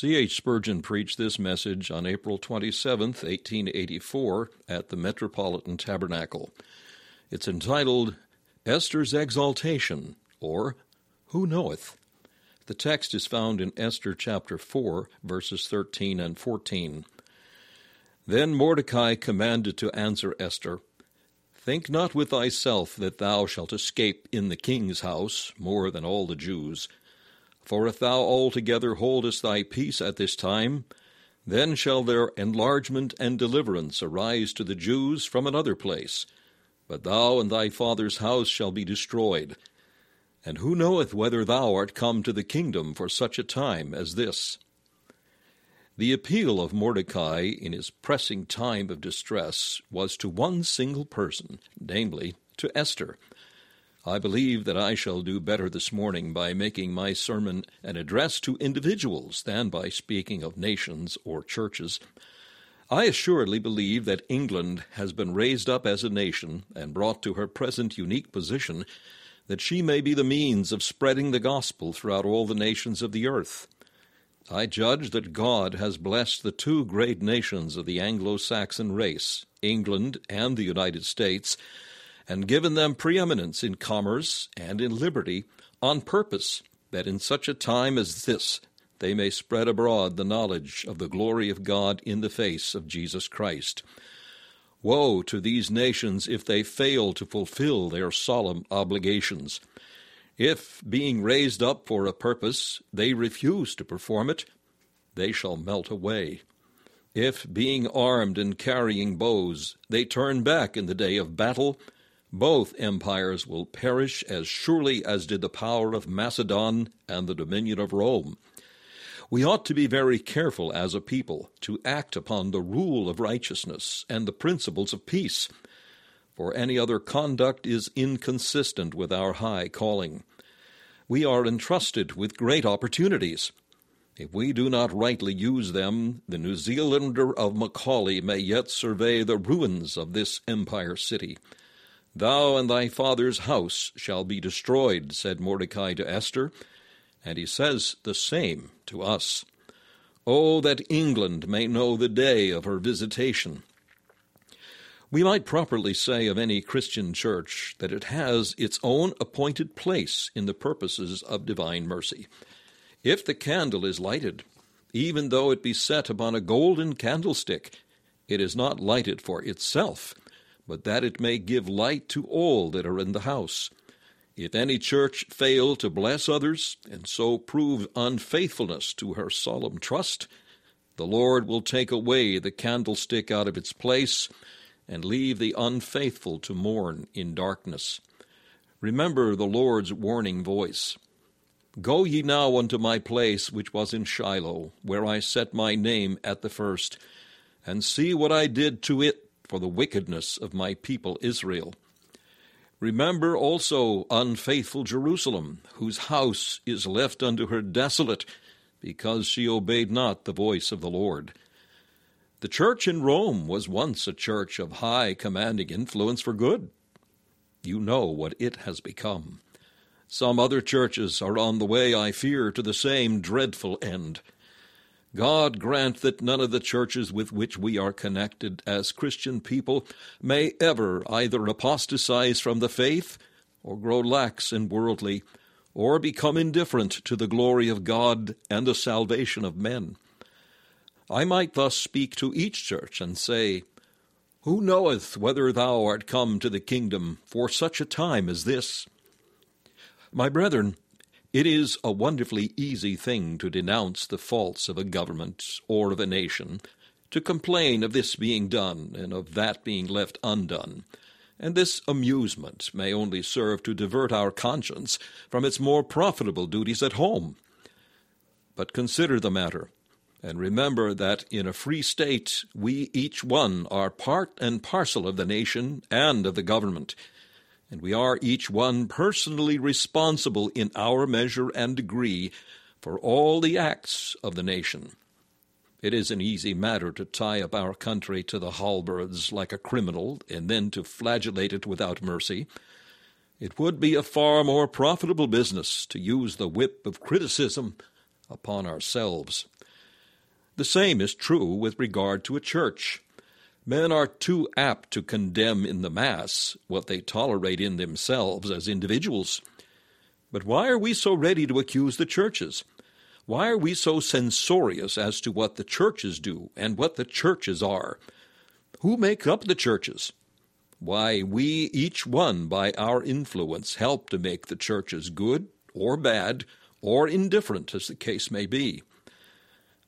C.H. Spurgeon preached this message on April 27, 1884, at the Metropolitan Tabernacle. It's entitled Esther's Exaltation, or Who Knoweth? The text is found in Esther chapter 4, verses 13 and 14. Then Mordecai commanded to answer Esther, Think not with thyself that thou shalt escape in the king's house more than all the Jews. For if thou altogether holdest thy peace at this time, then shall their enlargement and deliverance arise to the Jews from another place. But thou and thy father's house shall be destroyed. And who knoweth whether thou art come to the kingdom for such a time as this? The appeal of Mordecai in his pressing time of distress was to one single person, namely, to Esther. I believe that I shall do better this morning by making my sermon an address to individuals than by speaking of nations or churches. I assuredly believe that England has been raised up as a nation and brought to her present unique position that she may be the means of spreading the gospel throughout all the nations of the earth. I judge that God has blessed the two great nations of the Anglo Saxon race, England and the United States, and given them preeminence in commerce and in liberty on purpose that in such a time as this they may spread abroad the knowledge of the glory of God in the face of Jesus Christ. Woe to these nations if they fail to fulfill their solemn obligations. If, being raised up for a purpose, they refuse to perform it, they shall melt away. If, being armed and carrying bows, they turn back in the day of battle, both empires will perish as surely as did the power of Macedon and the dominion of Rome. We ought to be very careful as a people to act upon the rule of righteousness and the principles of peace, for any other conduct is inconsistent with our high calling. We are entrusted with great opportunities. If we do not rightly use them, the New Zealander of Macaulay may yet survey the ruins of this empire city. Thou and thy father's house shall be destroyed, said Mordecai to Esther, and he says the same to us. Oh, that England may know the day of her visitation. We might properly say of any Christian church that it has its own appointed place in the purposes of divine mercy. If the candle is lighted, even though it be set upon a golden candlestick, it is not lighted for itself but that it may give light to all that are in the house. If any church fail to bless others, and so prove unfaithfulness to her solemn trust, the Lord will take away the candlestick out of its place and leave the unfaithful to mourn in darkness. Remember the Lord's warning voice. Go ye now unto my place which was in Shiloh, where I set my name at the first, and see what I did to it for the wickedness of my people Israel. Remember also unfaithful Jerusalem, whose house is left unto her desolate, because she obeyed not the voice of the Lord. The church in Rome was once a church of high commanding influence for good. You know what it has become. Some other churches are on the way, I fear, to the same dreadful end. God grant that none of the churches with which we are connected as Christian people may ever either apostatize from the faith, or grow lax and worldly, or become indifferent to the glory of God and the salvation of men. I might thus speak to each church and say, Who knoweth whether thou art come to the kingdom for such a time as this? My brethren, it is a wonderfully easy thing to denounce the faults of a government or of a nation, to complain of this being done and of that being left undone, and this amusement may only serve to divert our conscience from its more profitable duties at home. But consider the matter, and remember that in a free state we each one are part and parcel of the nation and of the government and we are each one personally responsible in our measure and degree for all the acts of the nation. It is an easy matter to tie up our country to the halberds like a criminal and then to flagellate it without mercy. It would be a far more profitable business to use the whip of criticism upon ourselves. The same is true with regard to a church. Men are too apt to condemn in the mass what they tolerate in themselves as individuals. But why are we so ready to accuse the churches? Why are we so censorious as to what the churches do and what the churches are? Who make up the churches? Why, we each one by our influence help to make the churches good or bad or indifferent as the case may be.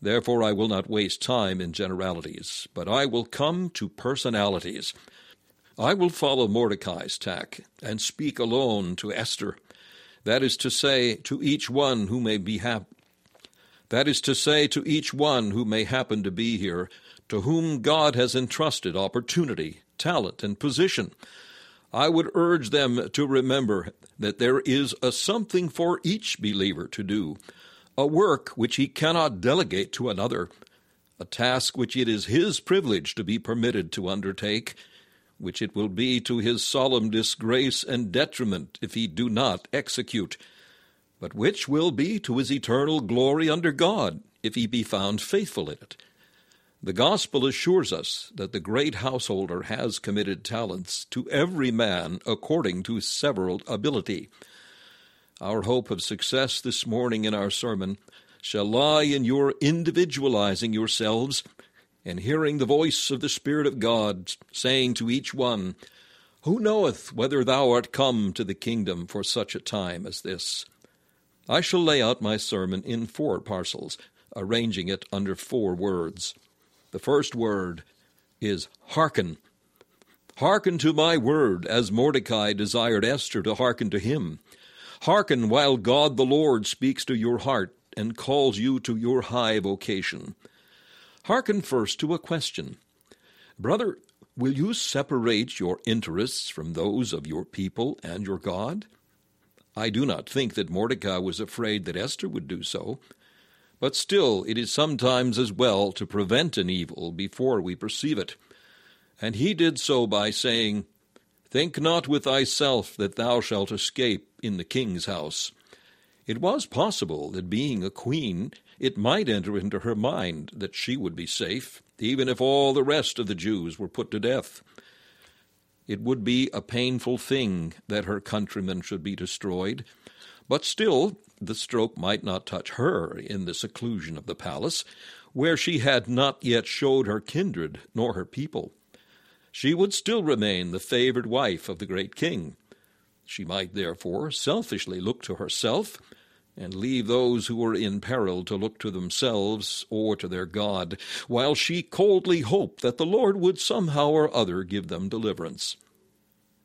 Therefore, I will not waste time in generalities, but I will come to personalities. I will follow Mordecai's tack and speak alone to Esther. That is to say, to each one who may be hap- that is to say, to each one who may happen to be here, to whom God has entrusted opportunity, talent, and position. I would urge them to remember that there is a something for each believer to do, a work which he cannot delegate to another, a task which it is his privilege to be permitted to undertake, which it will be to his solemn disgrace and detriment if he do not execute, but which will be to his eternal glory under God if he be found faithful in it. The gospel assures us that the great householder has committed talents to every man according to several ability. Our hope of success this morning in our sermon shall lie in your individualizing yourselves and hearing the voice of the Spirit of God saying to each one, Who knoweth whether thou art come to the kingdom for such a time as this? I shall lay out my sermon in four parcels, arranging it under four words. The first word is hearken. Hearken to my word, as Mordecai desired Esther to hearken to him. Hearken while God the Lord speaks to your heart and calls you to your high vocation. Hearken first to a question. Brother, will you separate your interests from those of your people and your God? I do not think that Mordecai was afraid that Esther would do so, but still it is sometimes as well to prevent an evil before we perceive it. And he did so by saying, Think not with thyself that thou shalt escape in the king's house. It was possible that being a queen, it might enter into her mind that she would be safe, even if all the rest of the Jews were put to death. It would be a painful thing that her countrymen should be destroyed, but still the stroke might not touch her in the seclusion of the palace, where she had not yet showed her kindred nor her people she would still remain the favored wife of the great king. She might therefore selfishly look to herself, and leave those who were in peril to look to themselves or to their God, while she coldly hoped that the Lord would somehow or other give them deliverance.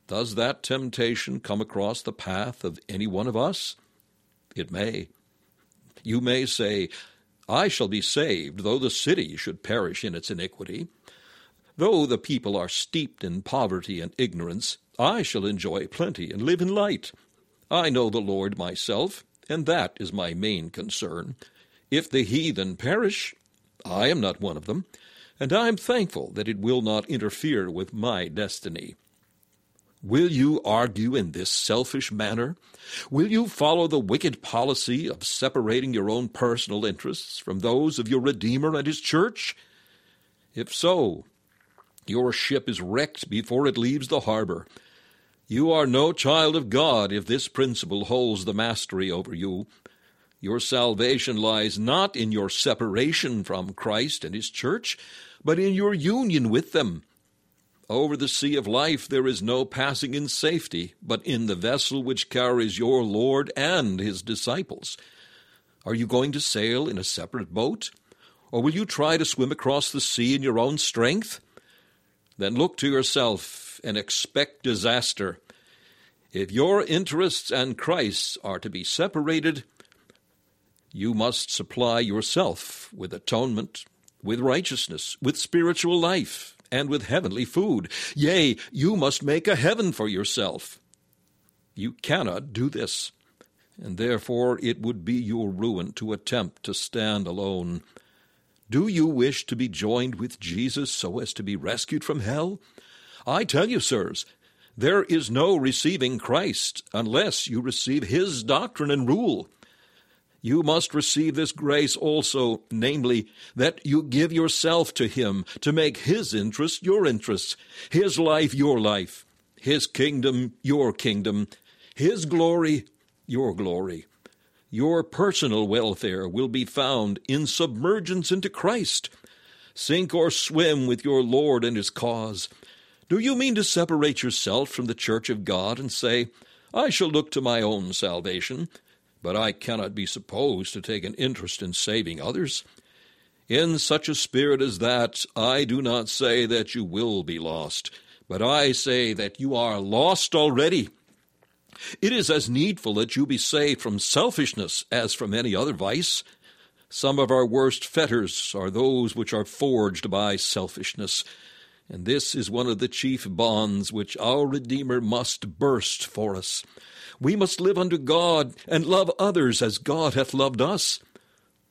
Does that temptation come across the path of any one of us? It may. You may say, I shall be saved, though the city should perish in its iniquity. Though the people are steeped in poverty and ignorance, I shall enjoy plenty and live in light. I know the Lord myself, and that is my main concern. If the heathen perish, I am not one of them, and I am thankful that it will not interfere with my destiny. Will you argue in this selfish manner? Will you follow the wicked policy of separating your own personal interests from those of your Redeemer and his church? If so, your ship is wrecked before it leaves the harbor. You are no child of God if this principle holds the mastery over you. Your salvation lies not in your separation from Christ and His church, but in your union with them. Over the sea of life there is no passing in safety, but in the vessel which carries your Lord and His disciples. Are you going to sail in a separate boat? Or will you try to swim across the sea in your own strength? Then look to yourself and expect disaster. If your interests and Christ's are to be separated, you must supply yourself with atonement, with righteousness, with spiritual life, and with heavenly food. Yea, you must make a heaven for yourself. You cannot do this, and therefore it would be your ruin to attempt to stand alone. Do you wish to be joined with Jesus so as to be rescued from hell? I tell you, sirs, there is no receiving Christ unless you receive his doctrine and rule. you must receive this grace also, namely, that you give yourself to Him to make His interests your interests, His life your life, His kingdom your kingdom, His glory your glory. Your personal welfare will be found in submergence into Christ. Sink or swim with your Lord and His cause. Do you mean to separate yourself from the church of God and say, I shall look to my own salvation? but I cannot be supposed to take an interest in saving others. In such a spirit as that, I do not say that you will be lost, but I say that you are lost already. It is as needful that you be saved from selfishness as from any other vice. Some of our worst fetters are those which are forged by selfishness, and this is one of the chief bonds which our Redeemer must burst for us. We must live unto God and love others as God hath loved us,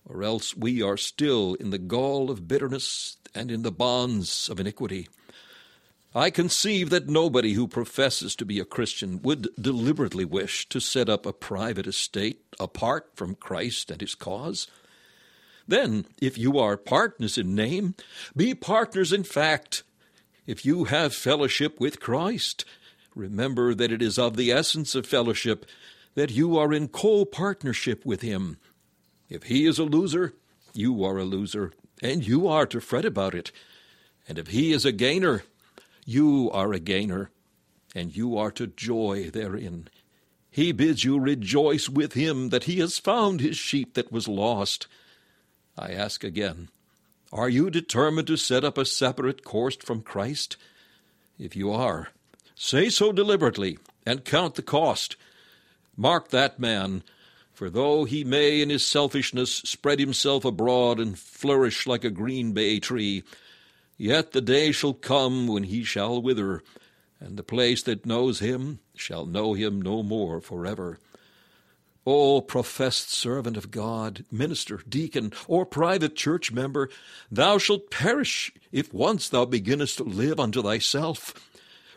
or else we are still in the gall of bitterness and in the bonds of iniquity. I conceive that nobody who professes to be a Christian would deliberately wish to set up a private estate apart from Christ and his cause. Then, if you are partners in name, be partners in fact. If you have fellowship with Christ, Remember that it is of the essence of fellowship that you are in co partnership with Him. If He is a loser, you are a loser, and you are to fret about it. And if He is a gainer, you are a gainer, and you are to joy therein. He bids you rejoice with Him that He has found His sheep that was lost. I ask again, are you determined to set up a separate course from Christ? If you are, Say so deliberately, and count the cost. Mark that man, for though he may in his selfishness spread himself abroad and flourish like a green bay tree, yet the day shall come when he shall wither, and the place that knows him shall know him no more for ever. O professed servant of God, minister, deacon, or private church member, thou shalt perish if once thou beginnest to live unto thyself.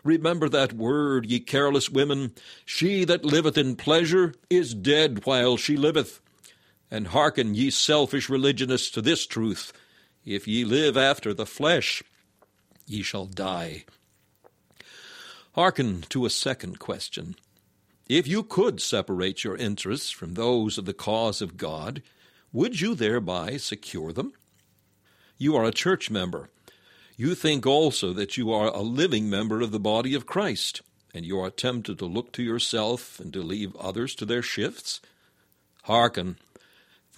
Remember that word, ye careless women. She that liveth in pleasure is dead while she liveth. And hearken, ye selfish religionists, to this truth if ye live after the flesh, ye shall die. Hearken to a second question. If you could separate your interests from those of the cause of God, would you thereby secure them? You are a church member you think also that you are a living member of the body of Christ, and you are tempted to look to yourself and to leave others to their shifts? Hearken,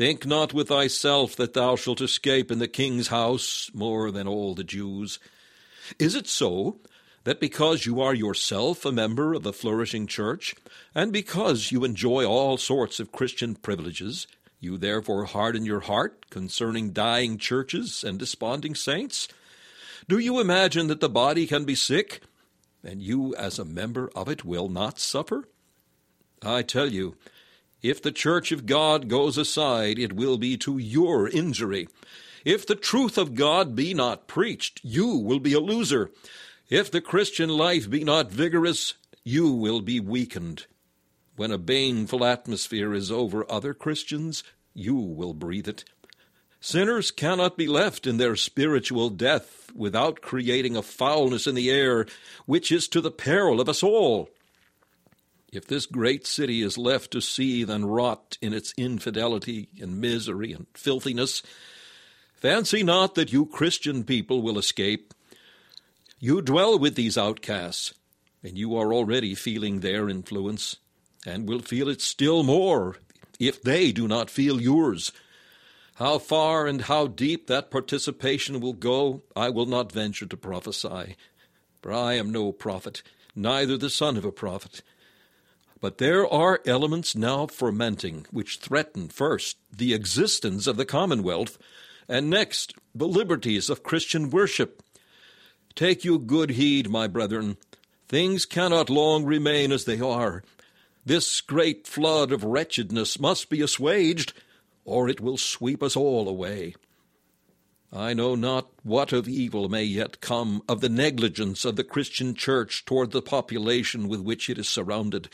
think not with thyself that thou shalt escape in the king's house more than all the Jews. Is it so that because you are yourself a member of a flourishing church, and because you enjoy all sorts of Christian privileges, you therefore harden your heart concerning dying churches and desponding saints? Do you imagine that the body can be sick, and you as a member of it will not suffer? I tell you, if the church of God goes aside, it will be to your injury. If the truth of God be not preached, you will be a loser. If the Christian life be not vigorous, you will be weakened. When a baneful atmosphere is over other Christians, you will breathe it. Sinners cannot be left in their spiritual death without creating a foulness in the air which is to the peril of us all. If this great city is left to seethe and rot in its infidelity and misery and filthiness, fancy not that you Christian people will escape. You dwell with these outcasts, and you are already feeling their influence, and will feel it still more if they do not feel yours. How far and how deep that participation will go, I will not venture to prophesy, for I am no prophet, neither the son of a prophet. But there are elements now fermenting which threaten, first, the existence of the Commonwealth, and next, the liberties of Christian worship. Take you good heed, my brethren. Things cannot long remain as they are. This great flood of wretchedness must be assuaged or it will sweep us all away. I know not what of evil may yet come of the negligence of the Christian Church toward the population with which it is surrounded.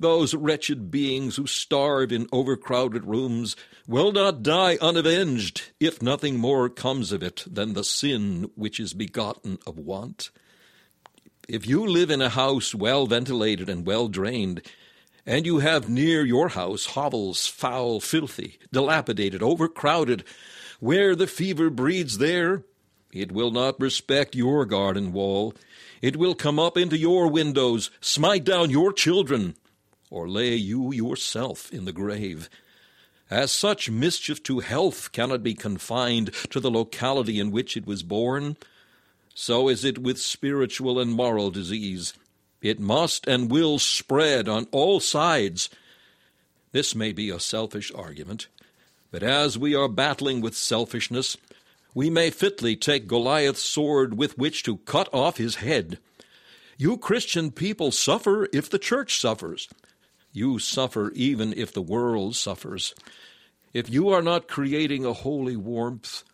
Those wretched beings who starve in overcrowded rooms, will not die unavenged if nothing more comes of it than the sin which is begotten of want. If you live in a house well ventilated and well drained, and you have near your house hovels foul, filthy, dilapidated, overcrowded, where the fever breeds there, it will not respect your garden wall. It will come up into your windows, smite down your children, or lay you yourself in the grave. As such mischief to health cannot be confined to the locality in which it was born, so is it with spiritual and moral disease. It must and will spread on all sides. This may be a selfish argument, but as we are battling with selfishness, we may fitly take Goliath's sword with which to cut off his head. You Christian people suffer if the church suffers. You suffer even if the world suffers. If you are not creating a holy warmth,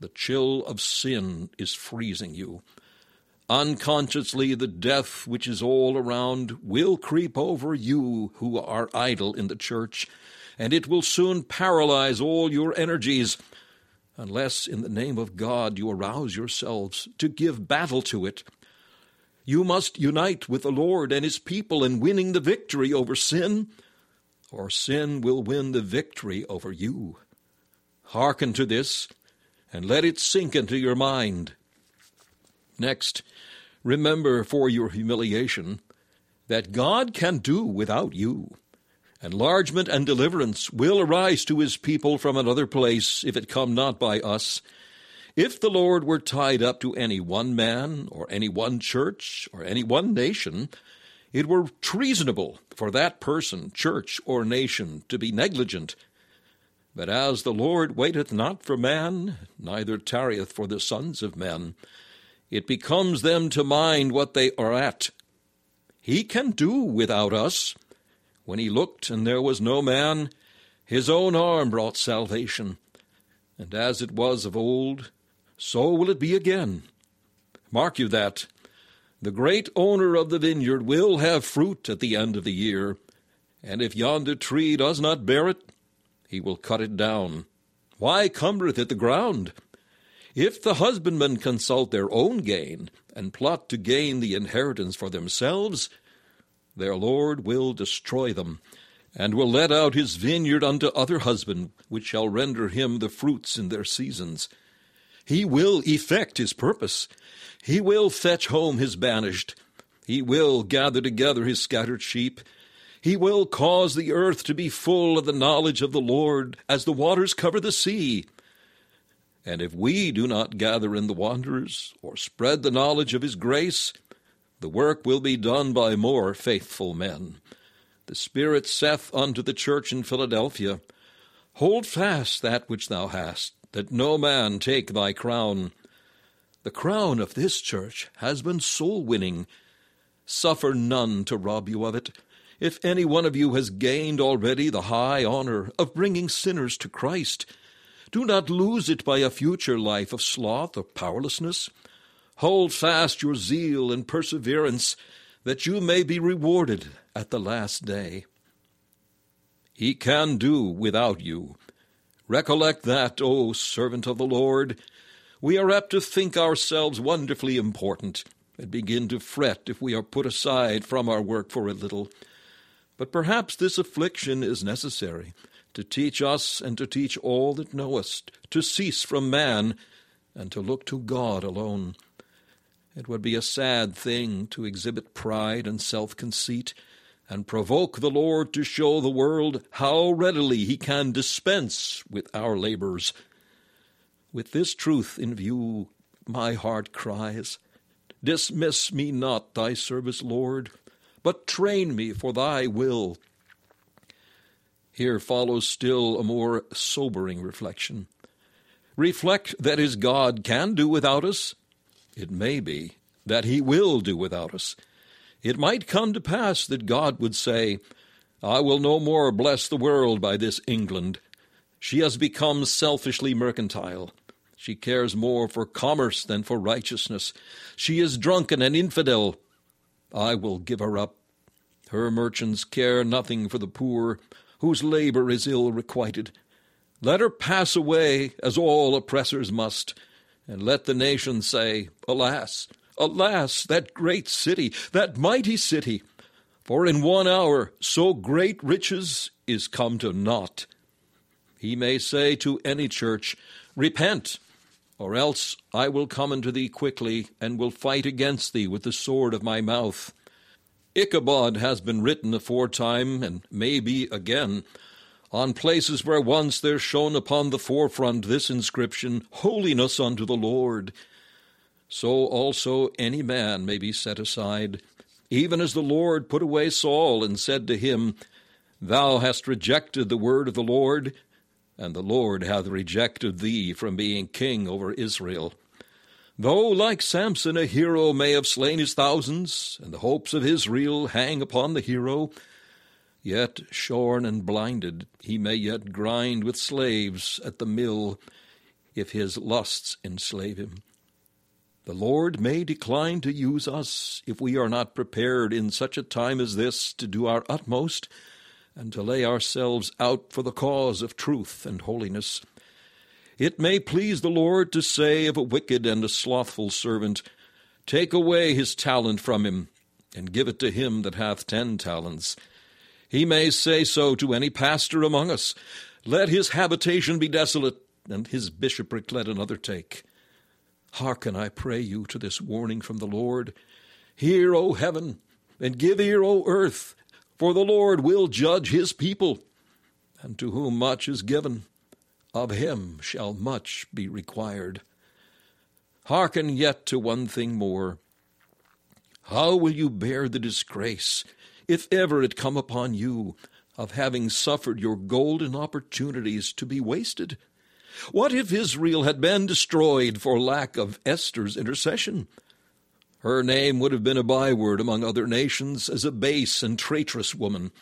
the chill of sin is freezing you. Unconsciously, the death which is all around will creep over you who are idle in the church, and it will soon paralyze all your energies unless in the name of God you arouse yourselves to give battle to it. You must unite with the Lord and His people in winning the victory over sin, or sin will win the victory over you. Hearken to this, and let it sink into your mind. Next, remember for your humiliation that God can do without you. Enlargement and deliverance will arise to his people from another place, if it come not by us. If the Lord were tied up to any one man, or any one church, or any one nation, it were treasonable for that person, church, or nation to be negligent. But as the Lord waiteth not for man, neither tarrieth for the sons of men, it becomes them to mind what they are at. He can do without us. When he looked, and there was no man, his own arm brought salvation. And as it was of old, so will it be again. Mark you that. The great owner of the vineyard will have fruit at the end of the year, and if yonder tree does not bear it, he will cut it down. Why cumbereth it the ground? If the husbandmen consult their own gain, and plot to gain the inheritance for themselves, their Lord will destroy them, and will let out his vineyard unto other husband, which shall render him the fruits in their seasons. He will effect his purpose. He will fetch home his banished. He will gather together his scattered sheep. He will cause the earth to be full of the knowledge of the Lord, as the waters cover the sea. And if we do not gather in the wanderers, or spread the knowledge of his grace, the work will be done by more faithful men. The Spirit saith unto the church in Philadelphia, Hold fast that which thou hast, that no man take thy crown. The crown of this church has been soul winning. Suffer none to rob you of it. If any one of you has gained already the high honor of bringing sinners to Christ, do not lose it by a future life of sloth or powerlessness. Hold fast your zeal and perseverance, that you may be rewarded at the last day. He can do without you. Recollect that, O servant of the Lord. We are apt to think ourselves wonderfully important, and begin to fret if we are put aside from our work for a little. But perhaps this affliction is necessary to teach us and to teach all that know us to cease from man and to look to God alone. It would be a sad thing to exhibit pride and self conceit and provoke the Lord to show the world how readily he can dispense with our labors. With this truth in view, my heart cries, Dismiss me not thy service, Lord, but train me for thy will. Here follows still a more sobering reflection. Reflect that his God can do without us, it may be that he will do without us. It might come to pass that God would say, I will no more bless the world by this England. She has become selfishly mercantile. She cares more for commerce than for righteousness. She is drunken and infidel. I will give her up. Her merchants care nothing for the poor, whose labor is ill requited. Let her pass away, as all oppressors must, and let the nations say, Alas, alas, that great city, that mighty city! For in one hour so great riches is come to naught. He may say to any church, Repent, or else I will come unto thee quickly, and will fight against thee with the sword of my mouth. Ichabod has been written aforetime, and may be again, on places where once there shone upon the forefront this inscription, Holiness unto the Lord. So also any man may be set aside, even as the Lord put away Saul and said to him, Thou hast rejected the word of the Lord, and the Lord hath rejected thee from being king over Israel. Though, like Samson, a hero may have slain his thousands, and the hopes of Israel hang upon the hero, yet, shorn and blinded, he may yet grind with slaves at the mill, if his lusts enslave him. The Lord may decline to use us if we are not prepared in such a time as this to do our utmost and to lay ourselves out for the cause of truth and holiness. It may please the Lord to say of a wicked and a slothful servant, Take away his talent from him, and give it to him that hath ten talents. He may say so to any pastor among us, Let his habitation be desolate, and his bishopric let another take. Hearken, I pray you, to this warning from the Lord. Hear, O heaven, and give ear, O earth, for the Lord will judge his people, and to whom much is given, of him shall much be required. Hearken yet to one thing more. How will you bear the disgrace, if ever it come upon you, of having suffered your golden opportunities to be wasted? What if Israel had been destroyed for lack of Esther's intercession? Her name would have been a byword among other nations as a base and traitorous woman.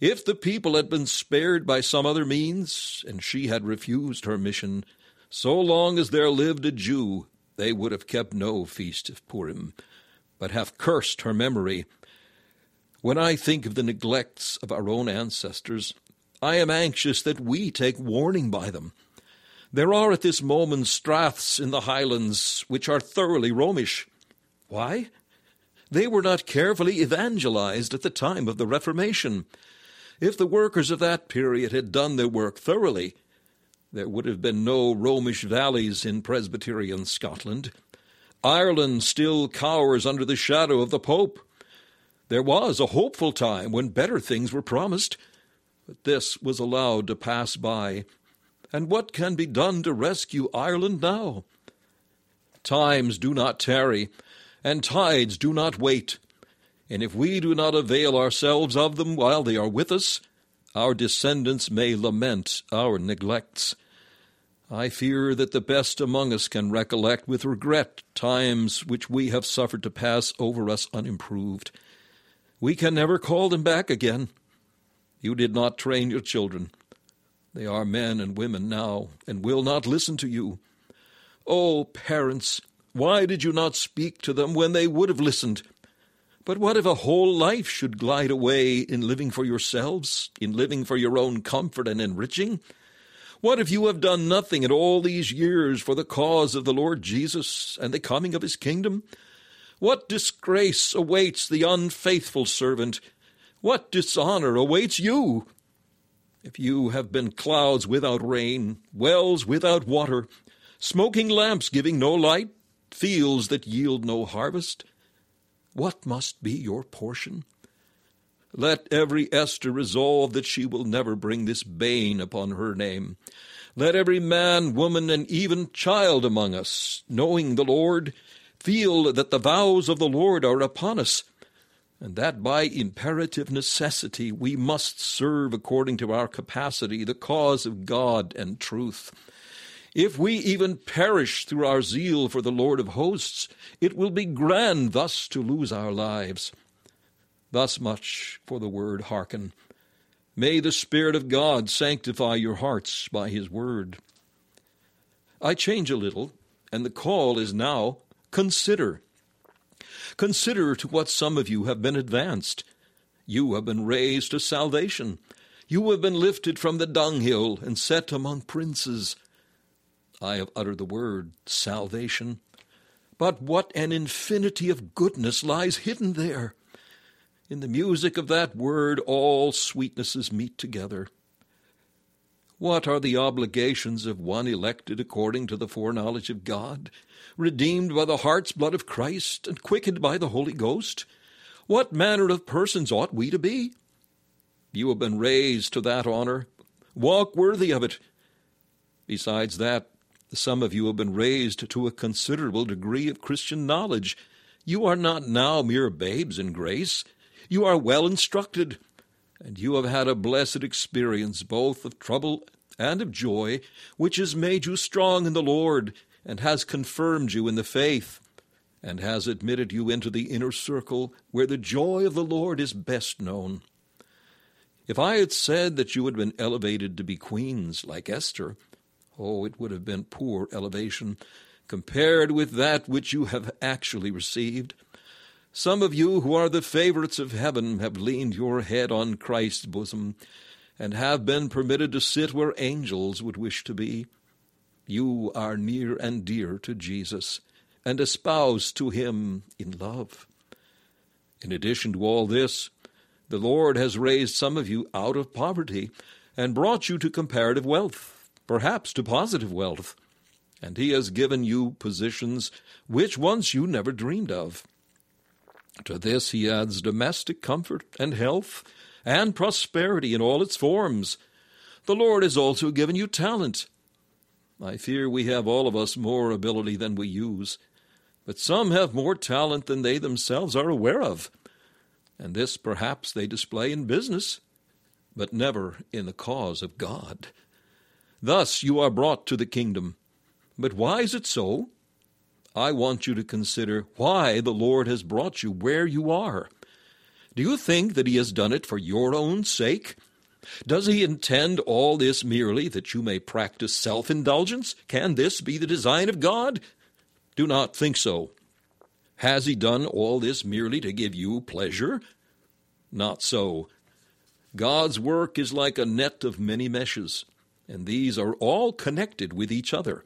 If the people had been spared by some other means, and she had refused her mission, so long as there lived a Jew, they would have kept no feast of Purim, but have cursed her memory. When I think of the neglects of our own ancestors, I am anxious that we take warning by them. There are at this moment straths in the highlands which are thoroughly Romish. Why? They were not carefully evangelized at the time of the Reformation. If the workers of that period had done their work thoroughly, there would have been no Romish valleys in Presbyterian Scotland. Ireland still cowers under the shadow of the Pope. There was a hopeful time when better things were promised, but this was allowed to pass by. And what can be done to rescue Ireland now? Times do not tarry, and tides do not wait. And if we do not avail ourselves of them while they are with us, our descendants may lament our neglects. I fear that the best among us can recollect with regret times which we have suffered to pass over us unimproved. We can never call them back again. You did not train your children. They are men and women now, and will not listen to you. Oh, parents, why did you not speak to them when they would have listened? But what if a whole life should glide away in living for yourselves, in living for your own comfort and enriching? What if you have done nothing in all these years for the cause of the Lord Jesus and the coming of his kingdom? What disgrace awaits the unfaithful servant? What dishonor awaits you? If you have been clouds without rain, wells without water, smoking lamps giving no light, fields that yield no harvest? What must be your portion? Let every Esther resolve that she will never bring this bane upon her name. Let every man, woman, and even child among us, knowing the Lord, feel that the vows of the Lord are upon us, and that by imperative necessity we must serve according to our capacity the cause of God and truth. If we even perish through our zeal for the Lord of hosts, it will be grand thus to lose our lives. Thus much for the word hearken. May the Spirit of God sanctify your hearts by his word. I change a little, and the call is now consider. Consider to what some of you have been advanced. You have been raised to salvation. You have been lifted from the dunghill and set among princes. I have uttered the word salvation. But what an infinity of goodness lies hidden there! In the music of that word, all sweetnesses meet together. What are the obligations of one elected according to the foreknowledge of God, redeemed by the heart's blood of Christ, and quickened by the Holy Ghost? What manner of persons ought we to be? You have been raised to that honor. Walk worthy of it. Besides that, some of you have been raised to a considerable degree of Christian knowledge. You are not now mere babes in grace. You are well instructed and you have had a blessed experience both of trouble and of joy, which has made you strong in the Lord, and has confirmed you in the faith, and has admitted you into the inner circle where the joy of the Lord is best known. If I had said that you had been elevated to be queens like Esther, oh, it would have been poor elevation compared with that which you have actually received. Some of you who are the favorites of heaven have leaned your head on Christ's bosom and have been permitted to sit where angels would wish to be. You are near and dear to Jesus and espoused to him in love. In addition to all this, the Lord has raised some of you out of poverty and brought you to comparative wealth, perhaps to positive wealth, and he has given you positions which once you never dreamed of. To this he adds domestic comfort and health and prosperity in all its forms. The Lord has also given you talent. I fear we have all of us more ability than we use, but some have more talent than they themselves are aware of, and this perhaps they display in business, but never in the cause of God. Thus you are brought to the kingdom. But why is it so? I want you to consider why the Lord has brought you where you are. Do you think that He has done it for your own sake? Does He intend all this merely that you may practice self indulgence? Can this be the design of God? Do not think so. Has He done all this merely to give you pleasure? Not so. God's work is like a net of many meshes, and these are all connected with each other.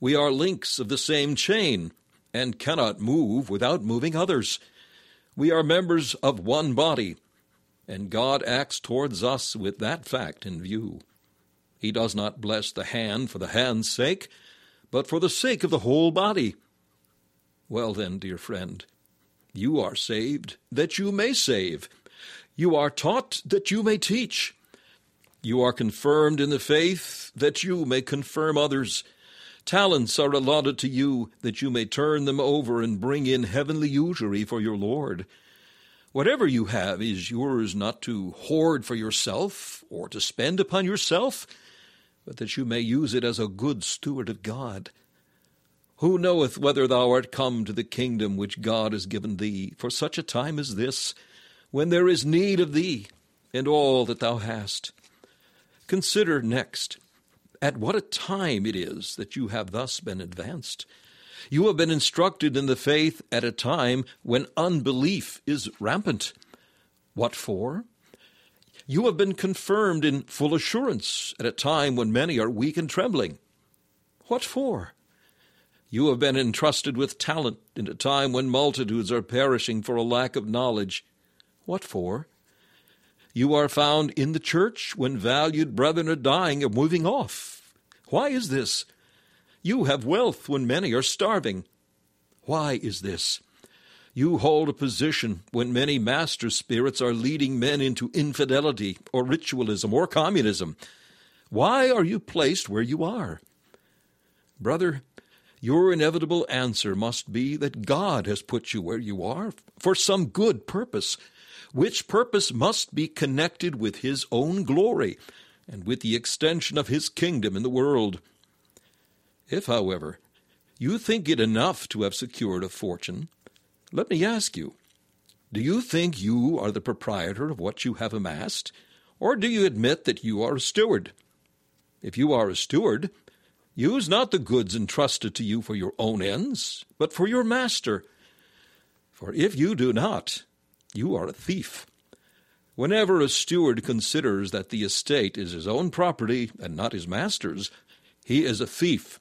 We are links of the same chain and cannot move without moving others. We are members of one body, and God acts towards us with that fact in view. He does not bless the hand for the hand's sake, but for the sake of the whole body. Well, then, dear friend, you are saved that you may save. You are taught that you may teach. You are confirmed in the faith that you may confirm others. Talents are allotted to you that you may turn them over and bring in heavenly usury for your Lord. Whatever you have is yours not to hoard for yourself or to spend upon yourself, but that you may use it as a good steward of God. Who knoweth whether thou art come to the kingdom which God has given thee for such a time as this, when there is need of thee and all that thou hast? Consider next at what a time it is that you have thus been advanced. You have been instructed in the faith at a time when unbelief is rampant. What for? You have been confirmed in full assurance at a time when many are weak and trembling. What for? You have been entrusted with talent in a time when multitudes are perishing for a lack of knowledge. What for? You are found in the church when valued brethren are dying or moving off. Why is this? You have wealth when many are starving. Why is this? You hold a position when many master spirits are leading men into infidelity or ritualism or communism. Why are you placed where you are? Brother, your inevitable answer must be that God has put you where you are for some good purpose which purpose must be connected with his own glory and with the extension of his kingdom in the world. If, however, you think it enough to have secured a fortune, let me ask you do you think you are the proprietor of what you have amassed, or do you admit that you are a steward? If you are a steward, use not the goods entrusted to you for your own ends, but for your master. For if you do not, you are a thief. Whenever a steward considers that the estate is his own property and not his master's, he is a thief,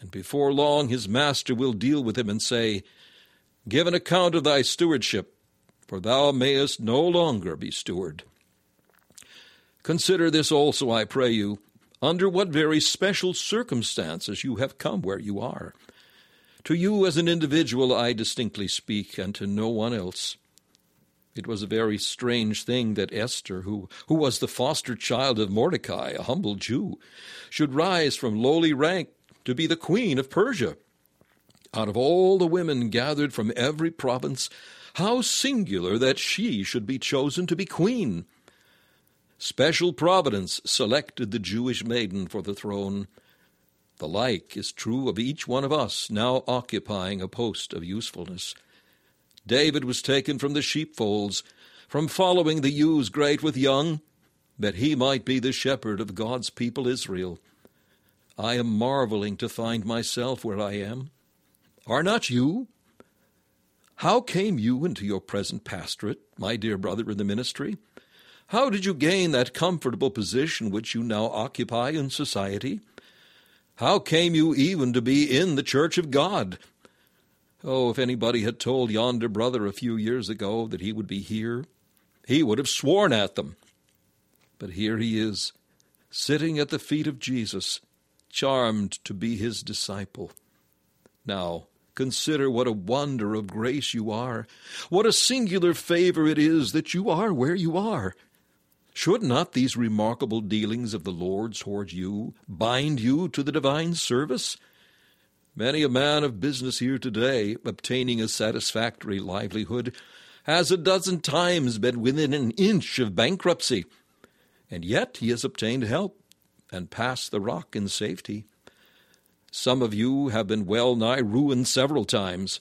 and before long his master will deal with him and say, Give an account of thy stewardship, for thou mayest no longer be steward. Consider this also, I pray you, under what very special circumstances you have come where you are. To you as an individual I distinctly speak, and to no one else. It was a very strange thing that Esther, who, who was the foster child of Mordecai, a humble Jew, should rise from lowly rank to be the queen of Persia. Out of all the women gathered from every province, how singular that she should be chosen to be queen! Special providence selected the Jewish maiden for the throne. The like is true of each one of us now occupying a post of usefulness. David was taken from the sheepfolds, from following the ewes great with young, that he might be the shepherd of God's people Israel. I am marveling to find myself where I am. Are not you? How came you into your present pastorate, my dear brother in the ministry? How did you gain that comfortable position which you now occupy in society? How came you even to be in the church of God? Oh, if anybody had told yonder brother a few years ago that he would be here, he would have sworn at them. But here he is, sitting at the feet of Jesus, charmed to be his disciple. Now, consider what a wonder of grace you are, what a singular favor it is that you are where you are. Should not these remarkable dealings of the Lord toward you bind you to the divine service? Many a man of business here today, obtaining a satisfactory livelihood, has a dozen times been within an inch of bankruptcy, and yet he has obtained help and passed the rock in safety. Some of you have been well nigh ruined several times,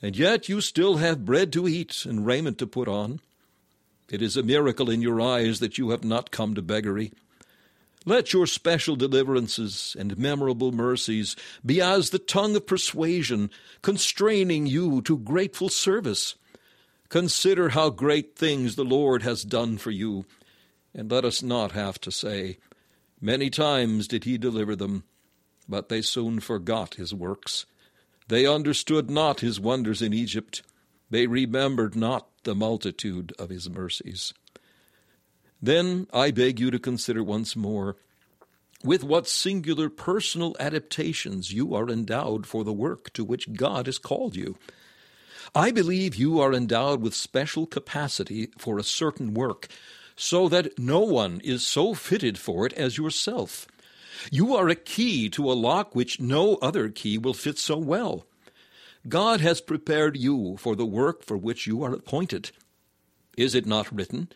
and yet you still have bread to eat and raiment to put on. It is a miracle in your eyes that you have not come to beggary. Let your special deliverances and memorable mercies be as the tongue of persuasion, constraining you to grateful service. Consider how great things the Lord has done for you, and let us not have to say, Many times did he deliver them, but they soon forgot his works. They understood not his wonders in Egypt, they remembered not the multitude of his mercies. Then I beg you to consider once more with what singular personal adaptations you are endowed for the work to which God has called you. I believe you are endowed with special capacity for a certain work, so that no one is so fitted for it as yourself. You are a key to a lock which no other key will fit so well. God has prepared you for the work for which you are appointed. Is it not written,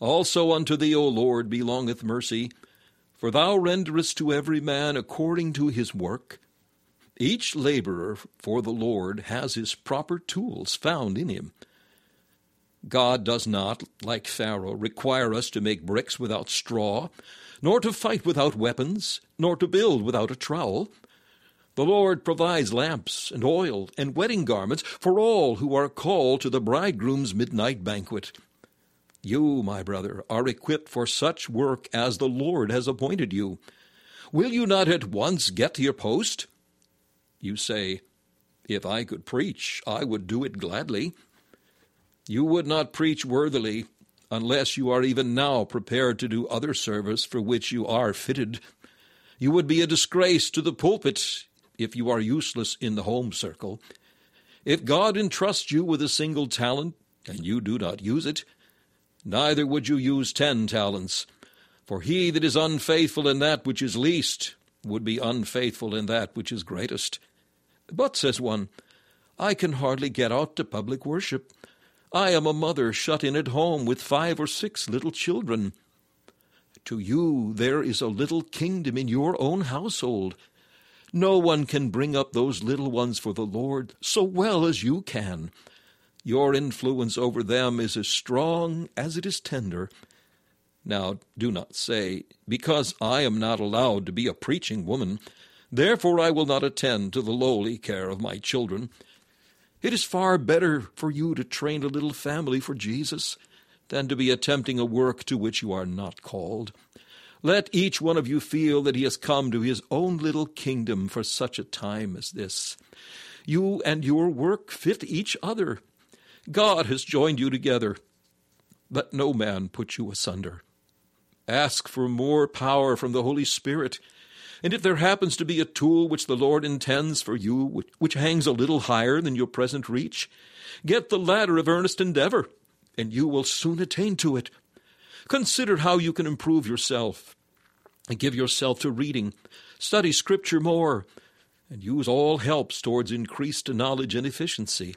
also unto thee, O Lord, belongeth mercy, for thou renderest to every man according to his work. Each laborer for the Lord has his proper tools found in him. God does not, like Pharaoh, require us to make bricks without straw, nor to fight without weapons, nor to build without a trowel. The Lord provides lamps and oil and wedding garments for all who are called to the bridegroom's midnight banquet. You, my brother, are equipped for such work as the Lord has appointed you. Will you not at once get to your post? You say, If I could preach, I would do it gladly. You would not preach worthily unless you are even now prepared to do other service for which you are fitted. You would be a disgrace to the pulpit if you are useless in the home circle. If God entrusts you with a single talent, and you do not use it, neither would you use ten talents. For he that is unfaithful in that which is least would be unfaithful in that which is greatest. But, says one, I can hardly get out to public worship. I am a mother shut in at home with five or six little children. To you there is a little kingdom in your own household. No one can bring up those little ones for the Lord so well as you can. Your influence over them is as strong as it is tender. Now, do not say, Because I am not allowed to be a preaching woman, therefore I will not attend to the lowly care of my children. It is far better for you to train a little family for Jesus than to be attempting a work to which you are not called. Let each one of you feel that he has come to his own little kingdom for such a time as this. You and your work fit each other. God has joined you together. Let no man put you asunder. Ask for more power from the Holy Spirit. And if there happens to be a tool which the Lord intends for you, which hangs a little higher than your present reach, get the ladder of earnest endeavor, and you will soon attain to it. Consider how you can improve yourself. And give yourself to reading. Study Scripture more. And use all helps towards increased knowledge and efficiency.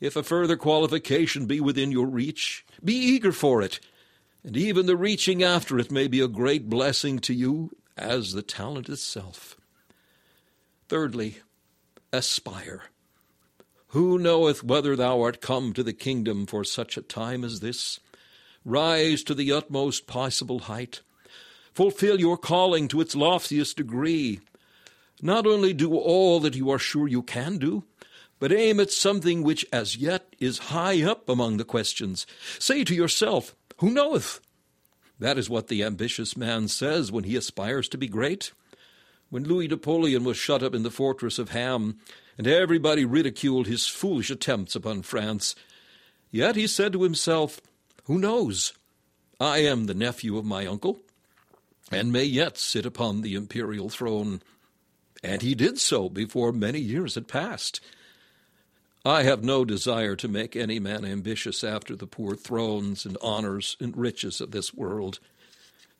If a further qualification be within your reach, be eager for it. And even the reaching after it may be a great blessing to you as the talent itself. Thirdly, aspire. Who knoweth whether thou art come to the kingdom for such a time as this? Rise to the utmost possible height. Fulfill your calling to its loftiest degree. Not only do all that you are sure you can do, but aim at something which as yet is high up among the questions. Say to yourself, Who knoweth? That is what the ambitious man says when he aspires to be great. When Louis Napoleon was shut up in the fortress of Ham, and everybody ridiculed his foolish attempts upon France, yet he said to himself, who knows? I am the nephew of my uncle, and may yet sit upon the imperial throne. And he did so before many years had passed. I have no desire to make any man ambitious after the poor thrones and honors and riches of this world,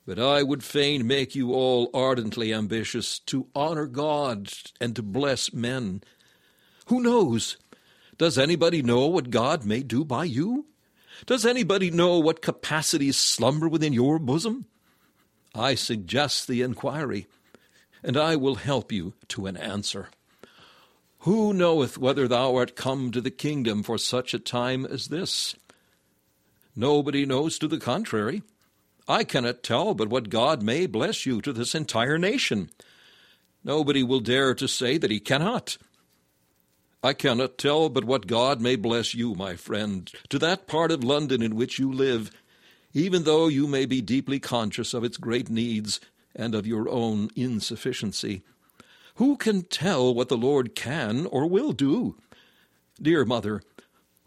but I would fain make you all ardently ambitious to honor God and to bless men. Who knows? Does anybody know what God may do by you? Does anybody know what capacities slumber within your bosom? I suggest the inquiry, and I will help you to an answer. Who knoweth whether thou art come to the kingdom for such a time as this? Nobody knows to the contrary. I cannot tell but what God may bless you to this entire nation. Nobody will dare to say that he cannot. I cannot tell but what God may bless you, my friend, to that part of London in which you live, even though you may be deeply conscious of its great needs and of your own insufficiency. Who can tell what the Lord can or will do? Dear mother,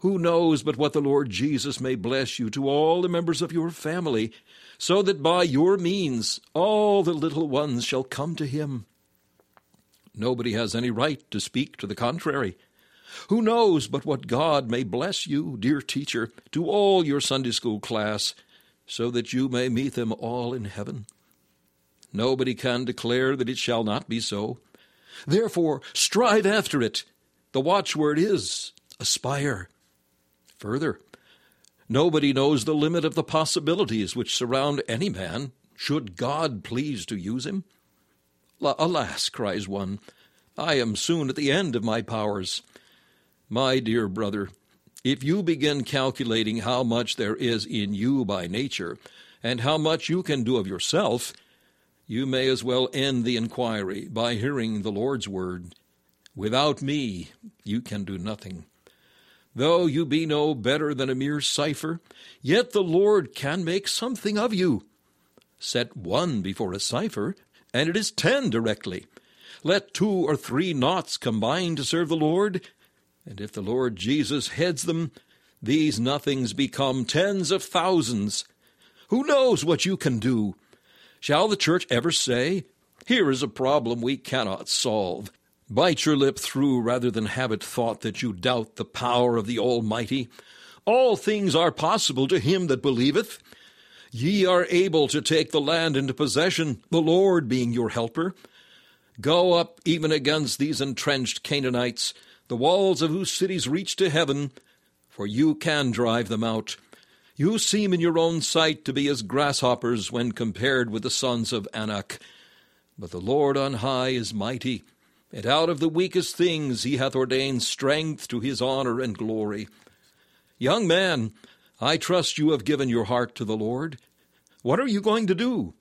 who knows but what the Lord Jesus may bless you to all the members of your family, so that by your means all the little ones shall come to him? Nobody has any right to speak to the contrary. Who knows but what God may bless you, dear teacher, to all your Sunday school class, so that you may meet them all in heaven? Nobody can declare that it shall not be so. Therefore, strive after it. The watchword is aspire. Further, nobody knows the limit of the possibilities which surround any man, should God please to use him. Alas, cries one, I am soon at the end of my powers. My dear brother, if you begin calculating how much there is in you by nature, and how much you can do of yourself, you may as well end the inquiry by hearing the Lord's word Without me you can do nothing. Though you be no better than a mere cipher, yet the Lord can make something of you. Set one before a cipher, and it is ten directly. Let two or three knots combine to serve the Lord, and if the Lord Jesus heads them, these nothings become tens of thousands. Who knows what you can do? Shall the church ever say, Here is a problem we cannot solve? Bite your lip through rather than have it thought that you doubt the power of the Almighty. All things are possible to him that believeth. Ye are able to take the land into possession, the Lord being your helper. Go up even against these entrenched Canaanites, the walls of whose cities reach to heaven, for you can drive them out. You seem in your own sight to be as grasshoppers when compared with the sons of Anak. But the Lord on high is mighty, and out of the weakest things he hath ordained strength to his honor and glory. Young man, I trust you have given your heart to the Lord. What are you going to do?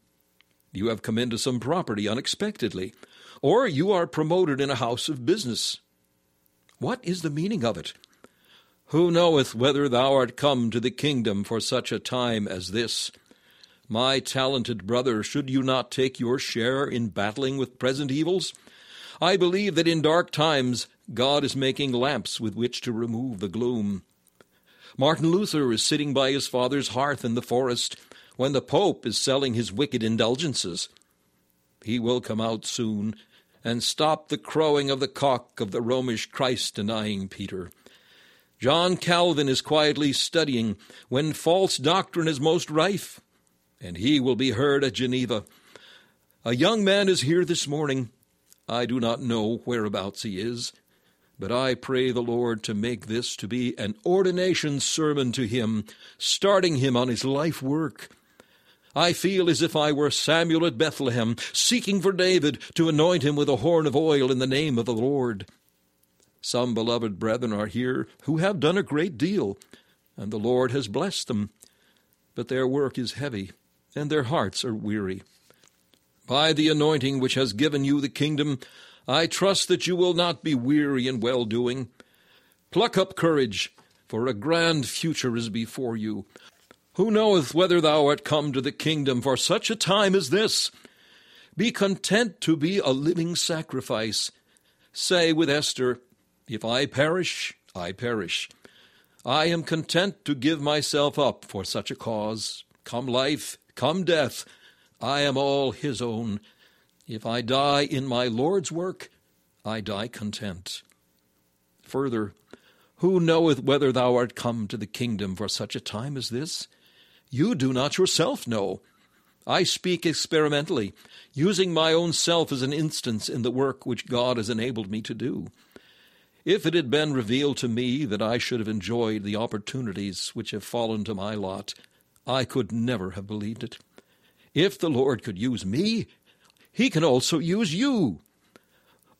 You have come into some property unexpectedly, or you are promoted in a house of business. What is the meaning of it? Who knoweth whether thou art come to the kingdom for such a time as this? My talented brother, should you not take your share in battling with present evils? I believe that in dark times God is making lamps with which to remove the gloom. Martin Luther is sitting by his father's hearth in the forest when the Pope is selling his wicked indulgences. He will come out soon and stop the crowing of the cock of the Romish Christ denying Peter. John Calvin is quietly studying when false doctrine is most rife, and he will be heard at Geneva. A young man is here this morning. I do not know whereabouts he is, but I pray the Lord to make this to be an ordination sermon to him, starting him on his life work. I feel as if I were Samuel at Bethlehem, seeking for David to anoint him with a horn of oil in the name of the Lord. Some beloved brethren are here who have done a great deal, and the Lord has blessed them, but their work is heavy, and their hearts are weary. By the anointing which has given you the kingdom, I trust that you will not be weary in well doing. Pluck up courage, for a grand future is before you. Who knoweth whether thou art come to the kingdom for such a time as this? Be content to be a living sacrifice. Say with Esther, if I perish, I perish. I am content to give myself up for such a cause. Come life, come death, I am all his own. If I die in my Lord's work, I die content. Further, who knoweth whether thou art come to the kingdom for such a time as this? You do not yourself know. I speak experimentally, using my own self as an instance in the work which God has enabled me to do. If it had been revealed to me that I should have enjoyed the opportunities which have fallen to my lot, I could never have believed it. If the Lord could use me, He can also use you.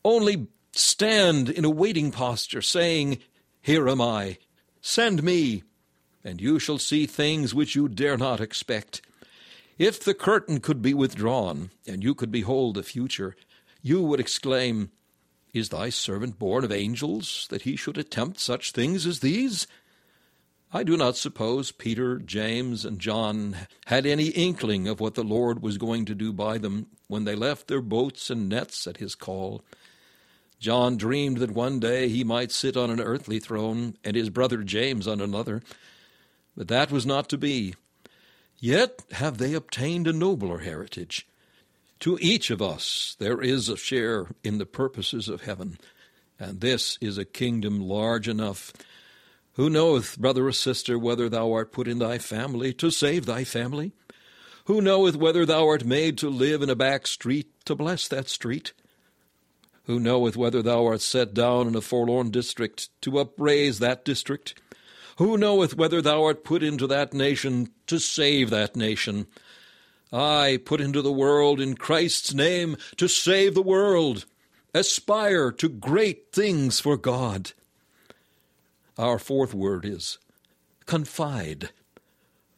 Only stand in a waiting posture, saying, Here am I, send me, and you shall see things which you dare not expect. If the curtain could be withdrawn, and you could behold the future, you would exclaim, is thy servant born of angels, that he should attempt such things as these? I do not suppose Peter, James, and John had any inkling of what the Lord was going to do by them when they left their boats and nets at his call. John dreamed that one day he might sit on an earthly throne, and his brother James on another. But that was not to be. Yet have they obtained a nobler heritage. To each of us there is a share in the purposes of heaven, and this is a kingdom large enough. Who knoweth, brother or sister, whether thou art put in thy family to save thy family? Who knoweth whether thou art made to live in a back street to bless that street? Who knoweth whether thou art set down in a forlorn district to upraise that district? Who knoweth whether thou art put into that nation to save that nation? I put into the world in Christ's name to save the world. Aspire to great things for God. Our fourth word is confide.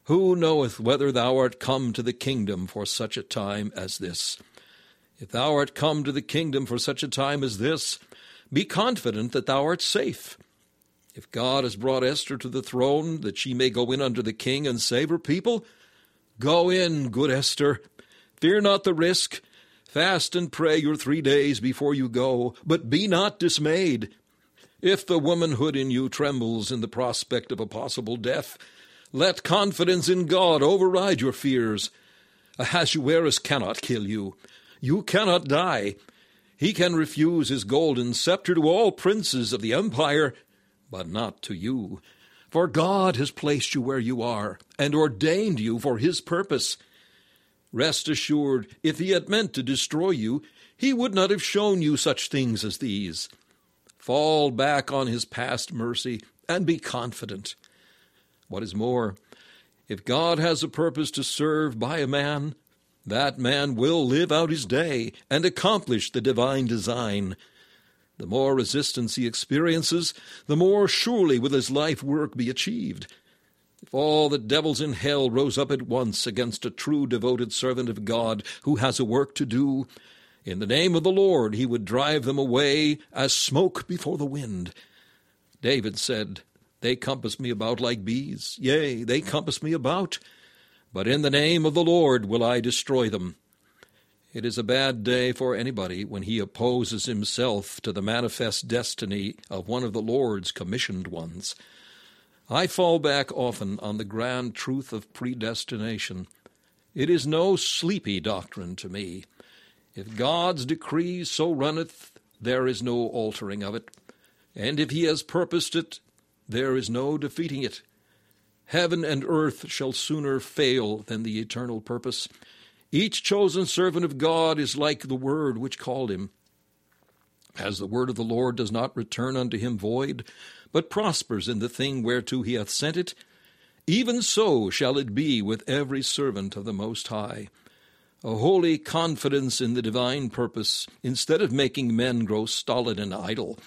Who knoweth whether thou art come to the kingdom for such a time as this? If thou art come to the kingdom for such a time as this, be confident that thou art safe. If God has brought Esther to the throne that she may go in unto the king and save her people, Go in, good Esther. Fear not the risk. Fast and pray your three days before you go, but be not dismayed. If the womanhood in you trembles in the prospect of a possible death, let confidence in God override your fears. Ahasuerus cannot kill you. You cannot die. He can refuse his golden scepter to all princes of the empire, but not to you. For God has placed you where you are and ordained you for His purpose. Rest assured, if He had meant to destroy you, He would not have shown you such things as these. Fall back on His past mercy and be confident. What is more, if God has a purpose to serve by a man, that man will live out his day and accomplish the divine design. The more resistance he experiences, the more surely will his life work be achieved. If all the devils in hell rose up at once against a true devoted servant of God who has a work to do, in the name of the Lord he would drive them away as smoke before the wind. David said, They compass me about like bees. Yea, they compass me about. But in the name of the Lord will I destroy them. It is a bad day for anybody when he opposes himself to the manifest destiny of one of the Lord's commissioned ones. I fall back often on the grand truth of predestination. It is no sleepy doctrine to me. If God's decree so runneth, there is no altering of it. And if he has purposed it, there is no defeating it. Heaven and earth shall sooner fail than the eternal purpose. Each chosen servant of God is like the word which called him. As the word of the Lord does not return unto him void, but prospers in the thing whereto he hath sent it, even so shall it be with every servant of the Most High. A holy confidence in the divine purpose, instead of making men grow stolid and idle,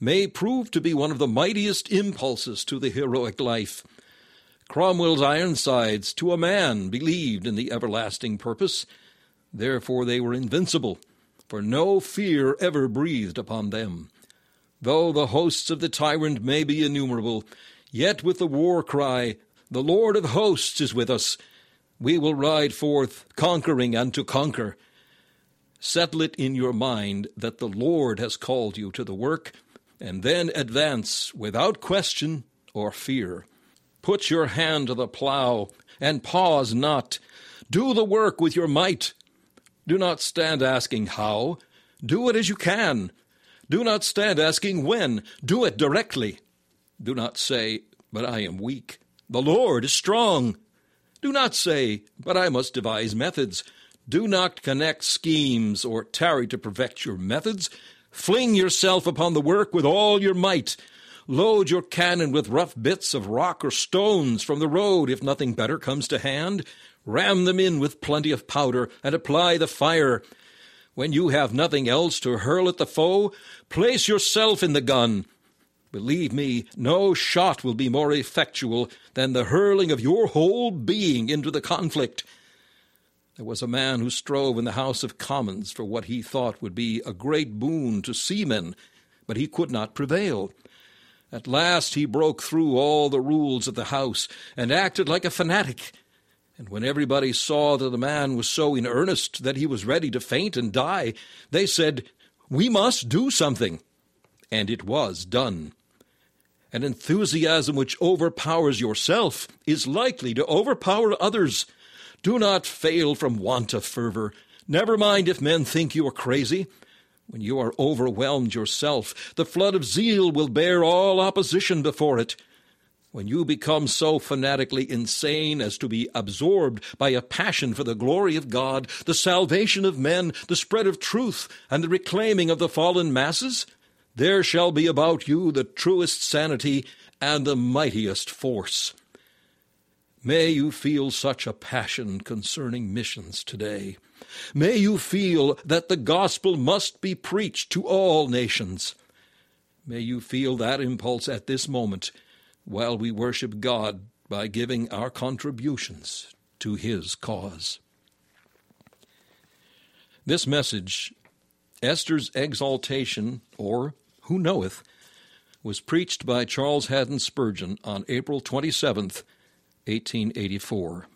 may prove to be one of the mightiest impulses to the heroic life. Cromwell's Ironsides, to a man, believed in the everlasting purpose. Therefore they were invincible, for no fear ever breathed upon them. Though the hosts of the tyrant may be innumerable, yet with the war cry, The Lord of hosts is with us, we will ride forth, conquering and to conquer. Settle it in your mind that the Lord has called you to the work, and then advance without question or fear. Put your hand to the plough, and pause not. Do the work with your might. Do not stand asking how. Do it as you can. Do not stand asking when. Do it directly. Do not say, But I am weak. The Lord is strong. Do not say, But I must devise methods. Do not connect schemes or tarry to perfect your methods. Fling yourself upon the work with all your might. Load your cannon with rough bits of rock or stones from the road if nothing better comes to hand. Ram them in with plenty of powder and apply the fire. When you have nothing else to hurl at the foe, place yourself in the gun. Believe me, no shot will be more effectual than the hurling of your whole being into the conflict. There was a man who strove in the House of Commons for what he thought would be a great boon to seamen, but he could not prevail. At last he broke through all the rules of the house and acted like a fanatic. And when everybody saw that the man was so in earnest that he was ready to faint and die, they said, We must do something. And it was done. An enthusiasm which overpowers yourself is likely to overpower others. Do not fail from want of fervor. Never mind if men think you are crazy. When you are overwhelmed yourself, the flood of zeal will bear all opposition before it. When you become so fanatically insane as to be absorbed by a passion for the glory of God, the salvation of men, the spread of truth, and the reclaiming of the fallen masses, there shall be about you the truest sanity and the mightiest force. May you feel such a passion concerning missions today. May you feel that the gospel must be preached to all nations. May you feel that impulse at this moment while we worship God by giving our contributions to His cause. This message, Esther's Exaltation, or Who Knoweth, was preached by Charles Haddon Spurgeon on April 27, 1884.